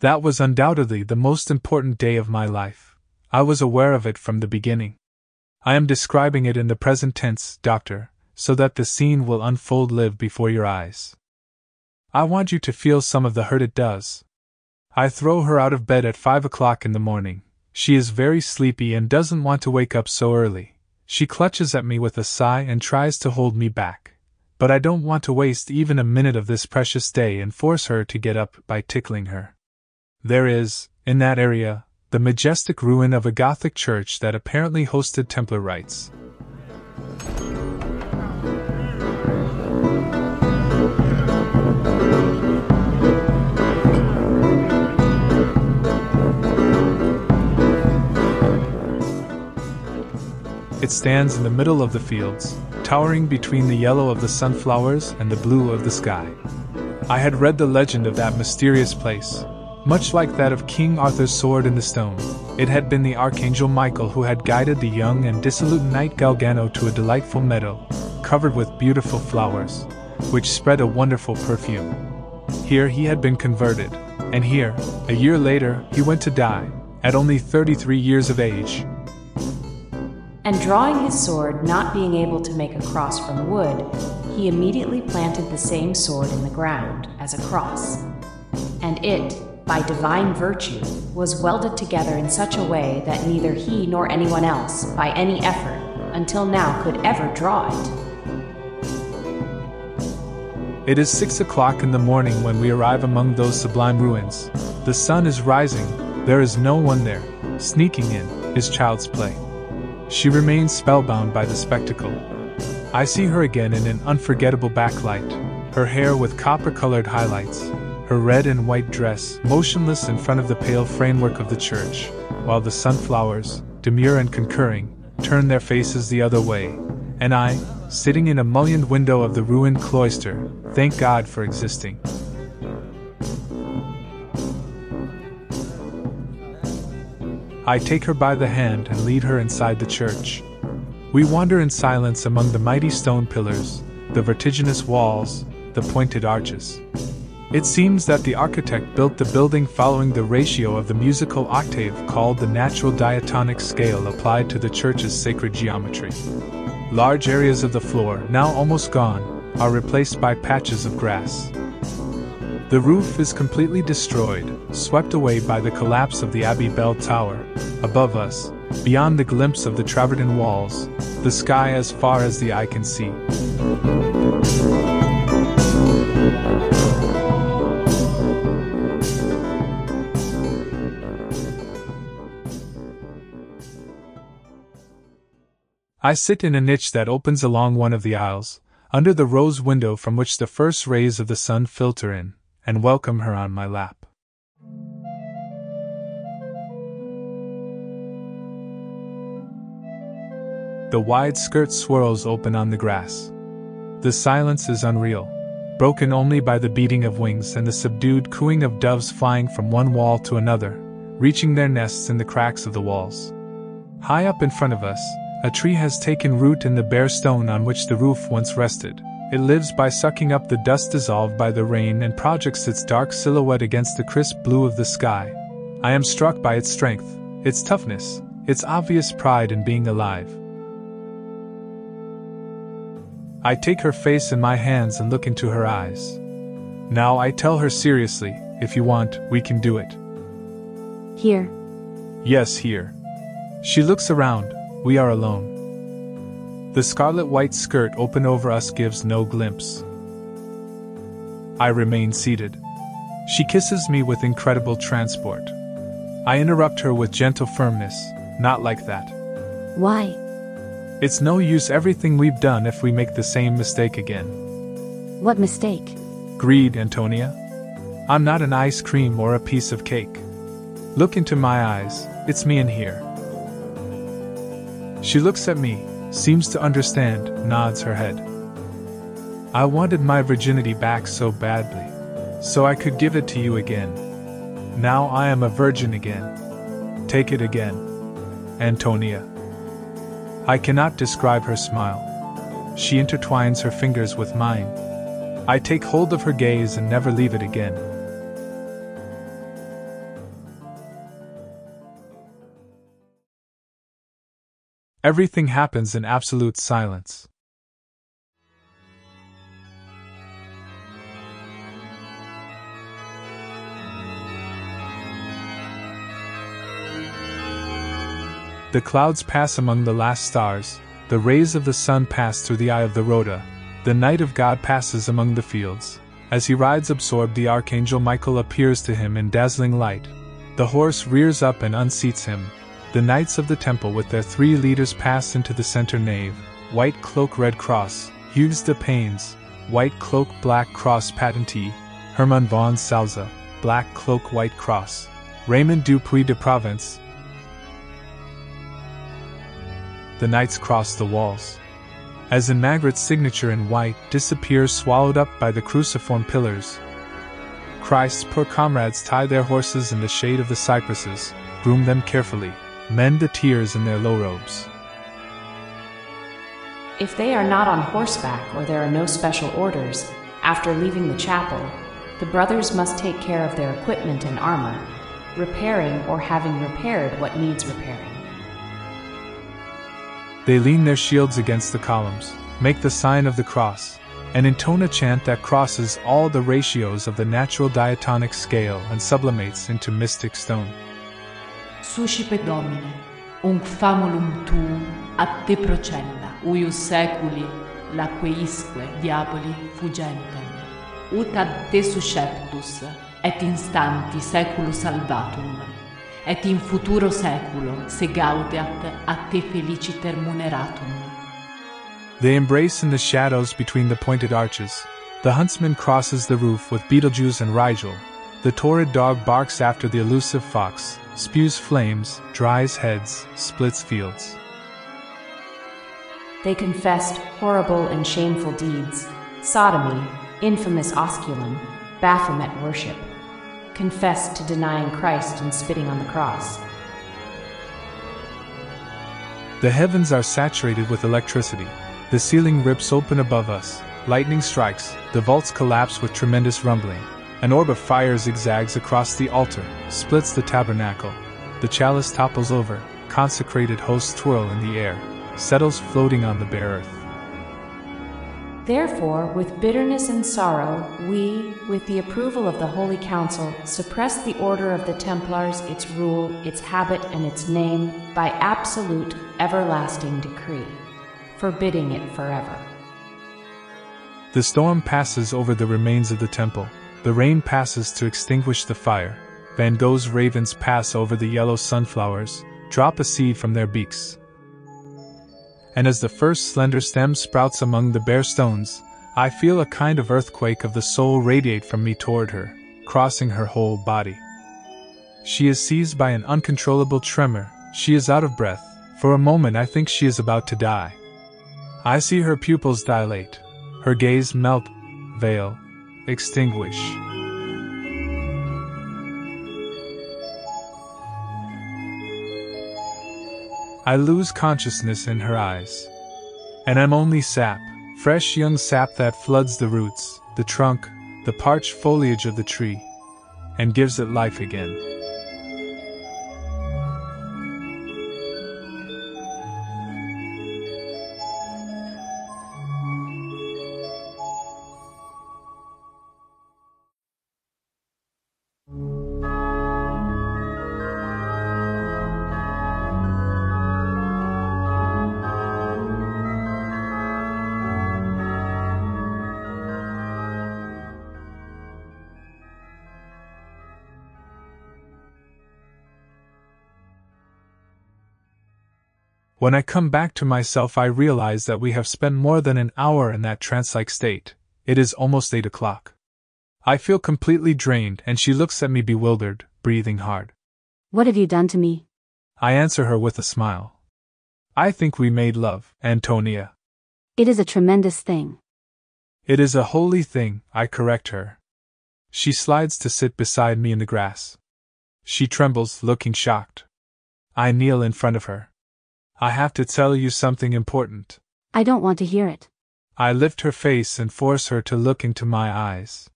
That was undoubtedly the most important day of my life. I was aware of it from the beginning. I am describing it in the present tense, Doctor, so that the scene will unfold live before your eyes. I want you to feel some of the hurt it does. I throw her out of bed at five o'clock in the morning. She is very sleepy and doesn't want to wake up so early. She clutches at me with a sigh and tries to hold me back. But I don't want to waste even a minute of this precious day and force her to get up by tickling her. There is, in that area, the majestic ruin of a Gothic church that apparently hosted Templar rites. It stands in the middle of the fields, towering between the yellow of the sunflowers and the blue of the sky. I had read the legend of that mysterious place. Much like that of King Arthur's sword in the stone, it had been the Archangel Michael who had guided the young and dissolute knight Galgano to a delightful meadow, covered with beautiful flowers, which spread a wonderful perfume. Here he had been converted, and here, a year later, he went to die, at only 33 years of age, and drawing his sword, not being able to make a cross from wood, he immediately planted the same sword in the ground as a cross. And it, by divine virtue, was welded together in such a way that neither he nor anyone else, by any effort, until now could ever draw it. It is six o'clock in the morning when we arrive among those sublime ruins. The sun is rising, there is no one there. Sneaking in is child's play. She remains spellbound by the spectacle. I see her again in an unforgettable backlight, her hair with copper colored highlights, her red and white dress motionless in front of the pale framework of the church, while the sunflowers, demure and concurring, turn their faces the other way, and I, sitting in a mullioned window of the ruined cloister, thank God for existing. I take her by the hand and lead her inside the church. We wander in silence among the mighty stone pillars, the vertiginous walls, the pointed arches. It seems that the architect built the building following the ratio of the musical octave called the natural diatonic scale applied to the church's sacred geometry. Large areas of the floor, now almost gone, are replaced by patches of grass. The roof is completely destroyed, swept away by the collapse of the Abbey Bell Tower. Above us, beyond the glimpse of the travertine walls, the sky as far as the eye can see. I sit in a niche that opens along one of the aisles, under the rose window from which the first rays of the sun filter in and welcome her on my lap. The wide skirt swirls open on the grass. The silence is unreal, broken only by the beating of wings and the subdued cooing of doves flying from one wall to another, reaching their nests in the cracks of the walls. High up in front of us, a tree has taken root in the bare stone on which the roof once rested, it lives by sucking up the dust dissolved by the rain and projects its dark silhouette against the crisp blue of the sky. I am struck by its strength, its toughness, its obvious pride in being alive. I take her face in my hands and look into her eyes. Now I tell her seriously if you want, we can do it. Here. Yes, here. She looks around, we are alone. The scarlet white skirt open over us gives no glimpse. I remain seated. She kisses me with incredible transport. I interrupt her with gentle firmness, not like that. Why? It's no use everything we've done if we make the same mistake again. What mistake? Greed, Antonia. I'm not an ice cream or a piece of cake. Look into my eyes, it's me in here. She looks at me, seems to understand, nods her head. I wanted my virginity back so badly, so I could give it to you again. Now I am a virgin again. Take it again. Antonia. I cannot describe her smile. She intertwines her fingers with mine. I take hold of her gaze and never leave it again. Everything happens in absolute silence. The clouds pass among the last stars, the rays of the sun pass through the eye of the rhoda, the night of God passes among the fields. As he rides absorbed, the archangel Michael appears to him in dazzling light. The horse rears up and unseats him. The knights of the temple with their three leaders pass into the center nave. White cloak, red cross, Hugues de Payens, white cloak, black cross patentee, Hermann von Salza, black cloak, white cross, Raymond Dupuy de Provence, the knights cross the walls. As in Magritte's signature in white disappears swallowed up by the cruciform pillars. Christ's poor comrades tie their horses in the shade of the cypresses, groom them carefully, mend the tears in their low robes. If they are not on horseback or there are no special orders, after leaving the chapel, the brothers must take care of their equipment and armor, repairing or having repaired what needs repairing. They lean their shields against the columns, make the sign of the cross, and intone a chant that crosses all the ratios of the natural diatonic scale and sublimates into mystic stone. Suscipe Domine, unc famulum tuum a te procella, uius seculi laqueisque diaboli fugentem, ut ad te susceptus, et instanti seculus salvatum, et in futuro seculo se gaudeat a te feliciter muneratum. They embrace in the shadows between the pointed arches. The huntsman crosses the roof with Beetlejuice and Rigel. The torrid dog barks after the elusive fox, spews flames, dries heads, splits fields. They confessed horrible and shameful deeds sodomy, infamous osculum, Baphomet worship, confessed to denying Christ and spitting on the cross. The heavens are saturated with electricity. The ceiling rips open above us, lightning strikes, the vaults collapse with tremendous rumbling. An orb of fire zigzags across the altar, splits the tabernacle. The chalice topples over, consecrated hosts twirl in the air, settles floating on the bare earth. Therefore, with bitterness and sorrow, we, with the approval of the Holy Council, suppress the order of the Templars, its rule, its habit, and its name by absolute, everlasting decree, forbidding it forever. The storm passes over the remains of the temple, the rain passes to extinguish the fire. Van Gogh's ravens pass over the yellow sunflowers, drop a seed from their beaks and as the first slender stem sprouts among the bare stones, I feel a kind of earthquake of the soul radiate from me toward her, crossing her whole body. She is seized by an uncontrollable tremor, she is out of breath, for a moment I think she is about to die. I see her pupils dilate, her gaze melt, veil, extinguish. I lose consciousness in her eyes. And I'm only sap, fresh young sap that floods the roots, the trunk, the parched foliage of the tree, and gives it life again. When I come back to myself, I realize that we have spent more than an hour in that trance like state. It is almost eight o'clock. I feel completely drained, and she looks at me bewildered, breathing hard. What have you done to me? I answer her with a smile. I think we made love, Antonia. It is a tremendous thing. It is a holy thing, I correct her. She slides to sit beside me in the grass. She trembles, looking shocked. I kneel in front of her. I have to tell you something important. I don't want to hear it. I lift her face and force her to look into my eyes.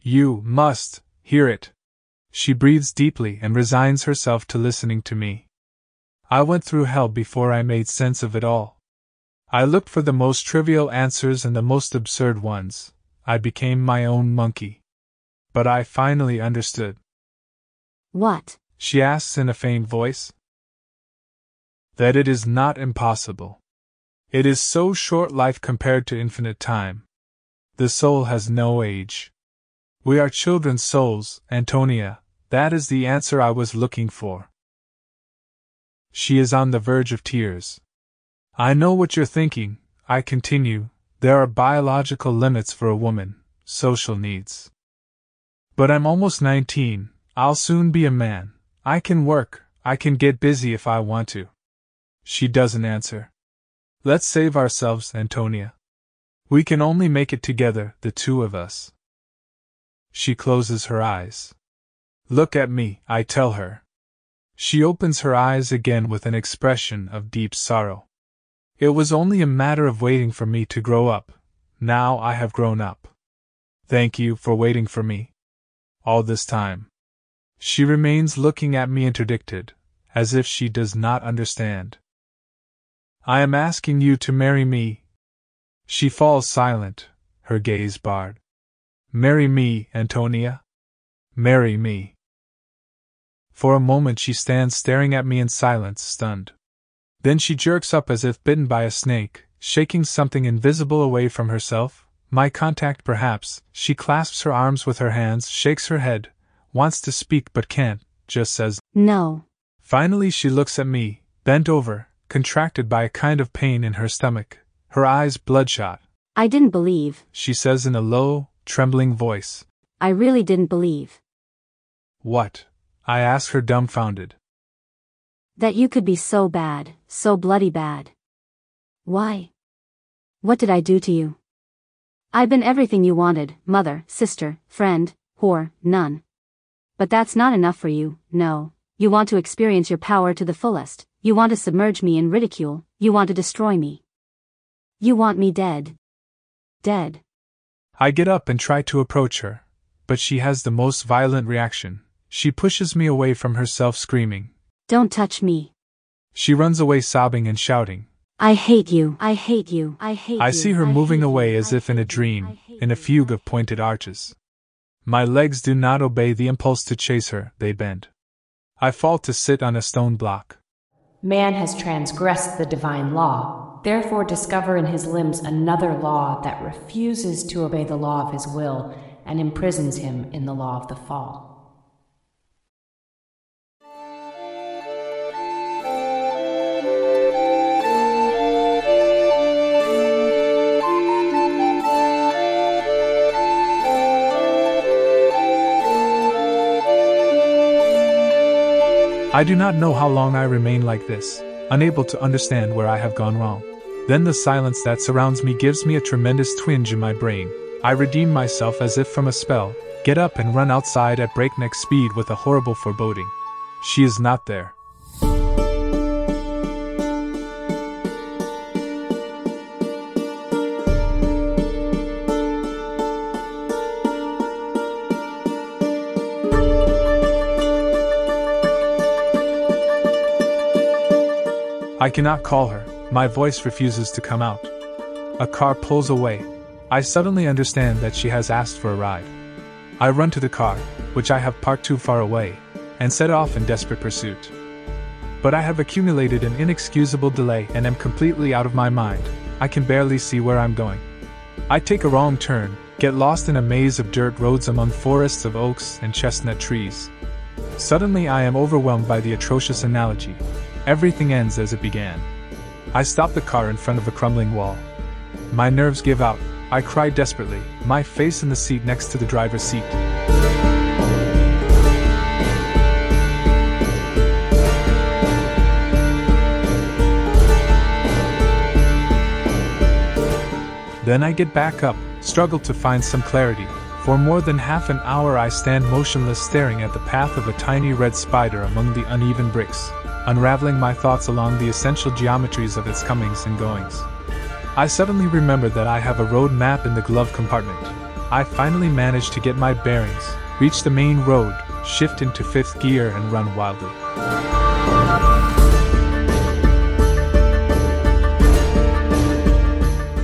You must hear it. She breathes deeply and resigns herself to listening to me. I went through hell before I made sense of it all. I looked for the most trivial answers and the most absurd ones. I became my own monkey. But I finally understood. What? She asks in a faint voice. That it is not impossible. It is so short life compared to infinite time. The soul has no age. We are children's souls, Antonia, that is the answer I was looking for. She is on the verge of tears. I know what you're thinking, I continue, there are biological limits for a woman, social needs. But I'm almost 19, I'll soon be a man. I can work, I can get busy if I want to. She doesn't answer. Let's save ourselves, Antonia. We can only make it together, the two of us. She closes her eyes. Look at me, I tell her. She opens her eyes again with an expression of deep sorrow. It was only a matter of waiting for me to grow up. Now I have grown up. Thank you for waiting for me. All this time. She remains looking at me interdicted, as if she does not understand. I am asking you to marry me. She falls silent, her gaze barred. Marry me, Antonia. Marry me. For a moment she stands staring at me in silence, stunned. Then she jerks up as if bitten by a snake, shaking something invisible away from herself. My contact, perhaps. She clasps her arms with her hands, shakes her head, wants to speak but can't, just says, No. Finally, she looks at me, bent over, contracted by a kind of pain in her stomach, her eyes bloodshot. I didn't believe. She says in a low, trembling voice. I really didn't believe. What? I ask her dumbfounded. That you could be so bad, so bloody bad. Why? What did I do to you? I've been everything you wanted mother, sister, friend, whore, nun. But that's not enough for you, no. You want to experience your power to the fullest, you want to submerge me in ridicule, you want to destroy me. You want me dead. Dead. I get up and try to approach her, but she has the most violent reaction. She pushes me away from herself, screaming. Don't touch me. She runs away, sobbing and shouting. I hate you. I hate you. I hate you. I see her I moving hate you. away as I if in a hate you. I dream, in a fugue of pointed arches. My legs do not obey the impulse to chase her, they bend. I fall to sit on a stone block. Man has transgressed the divine law, therefore discover in his limbs another law that refuses to obey the law of his will and imprisons him in the law of the fall. I do not know how long I remain like this, unable to understand where I have gone wrong. Then the silence that surrounds me gives me a tremendous twinge in my brain. I redeem myself as if from a spell, get up and run outside at breakneck speed with a horrible foreboding. She is not there. I cannot call her, my voice refuses to come out. A car pulls away. I suddenly understand that she has asked for a ride. I run to the car, which I have parked too far away, and set off in desperate pursuit. But I have accumulated an inexcusable delay and am completely out of my mind. I can barely see where I'm going. I take a wrong turn, get lost in a maze of dirt roads among forests of oaks and chestnut trees. Suddenly, I am overwhelmed by the atrocious analogy. Everything ends as it began. I stop the car in front of a crumbling wall. My nerves give out. I cry desperately, my face in the seat next to the driver's seat. Then I get back up, struggle to find some clarity. For more than half an hour, I stand motionless, staring at the path of a tiny red spider among the uneven bricks, unraveling my thoughts along the essential geometries of its comings and goings. I suddenly remember that I have a road map in the glove compartment. I finally manage to get my bearings, reach the main road, shift into fifth gear, and run wildly.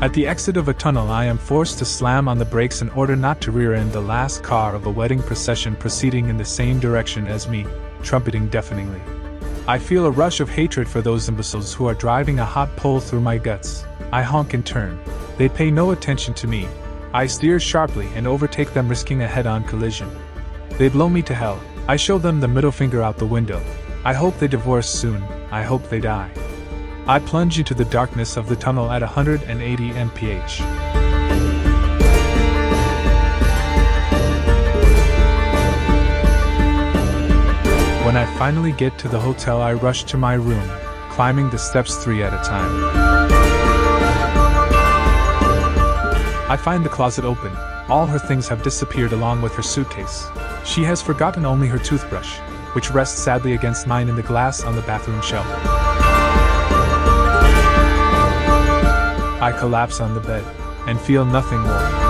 At the exit of a tunnel, I am forced to slam on the brakes in order not to rear end the last car of a wedding procession proceeding in the same direction as me, trumpeting deafeningly. I feel a rush of hatred for those imbeciles who are driving a hot pole through my guts. I honk in turn. They pay no attention to me. I steer sharply and overtake them, risking a head on collision. They blow me to hell. I show them the middle finger out the window. I hope they divorce soon. I hope they die. I plunge into the darkness of the tunnel at 180 mph. When I finally get to the hotel, I rush to my room, climbing the steps three at a time. I find the closet open. All her things have disappeared along with her suitcase. She has forgotten only her toothbrush, which rests sadly against mine in the glass on the bathroom shelf. I collapse on the bed and feel nothing more.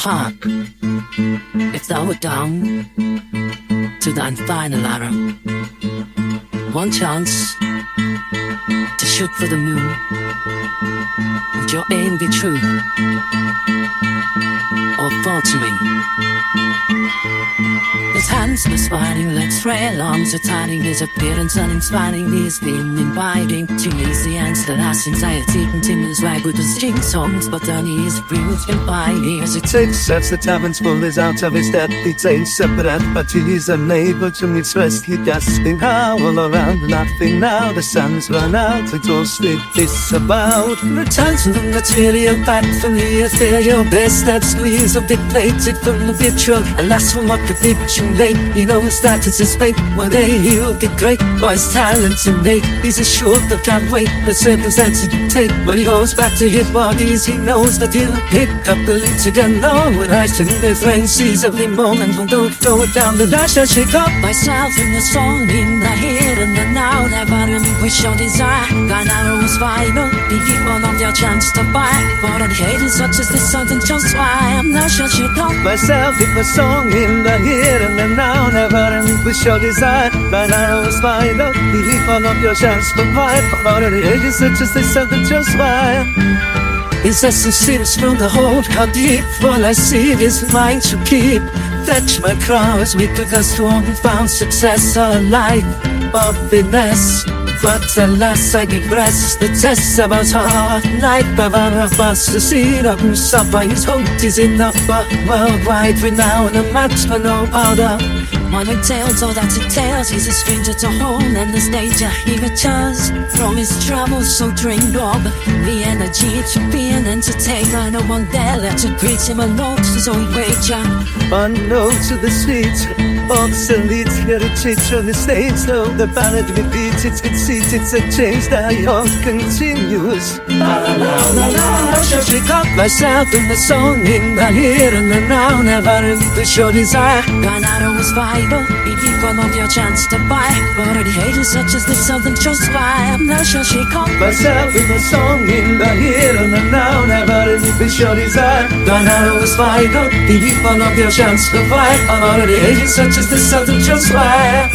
Hark, if thou were down to thine final arrow, one chance to shoot for the moon, would your aim be true or faltering? His hands misfiring, legs frail, arms are tiring, his appearance uninspiring, he's been inviting to easy answer as anxiety continues right with the string songs, but then he's bruised and biting as it takes as the tavern's full is out of his depth. He takes separate, but he's unable to meet rest. He gasping howl around, laughing now. The sun's run out, exhausted, disavowed. Returns from the material back from the ethereal best that squeeze of dictated from the virtual. Alas, from what could be too late. He knows that it's his fate. One day he'll get great. Boy, his talent's innate. He's assured that can't wait. The circumstances dictate. When he goes back to his bodies, he knows that he'll pick up the leads again. No, when I sing the friend sees every moment. When don't throw it down the dash, I shake up myself in the song, in the here and the now. Never relinquish your desire. Thine arrow is final. Be given of your chance to buy. For an hate such as this, something just why I'm not sure she come. Myself in a song, in the here and the now. Never relinquish your desire. Thine arrow is final. Be given of your chance to buy. For an hate such as this, something just why. His essence seems from the hold how deep All I see is mine to keep Fetch my cross weak because to only found success or life of finesse but alas I give rest The test about hard life Bavara fast to see the Musafa His hope is enough But worldwide renown. A match for no other One it tells all that it tells He's a stranger to home and the danger He returns. From his travels So drained of the energy to be an entertainer. No one there left to greet him alone His own wager. Unknown to the streets Obsolete heritage on the stage So the ballad repeats its conceit It's a change that all continues. La la la la la Shall pick up myself in the song In the here and the now. Never in the show desire. Ganado was Be beacon of your chance to buy. Already hated such as this something just why I'm not sure she come? Myself in the song In the here and the now Never in the show desire. Ganado was vital Be beacon of your chance to buy. Already hated such as this something just why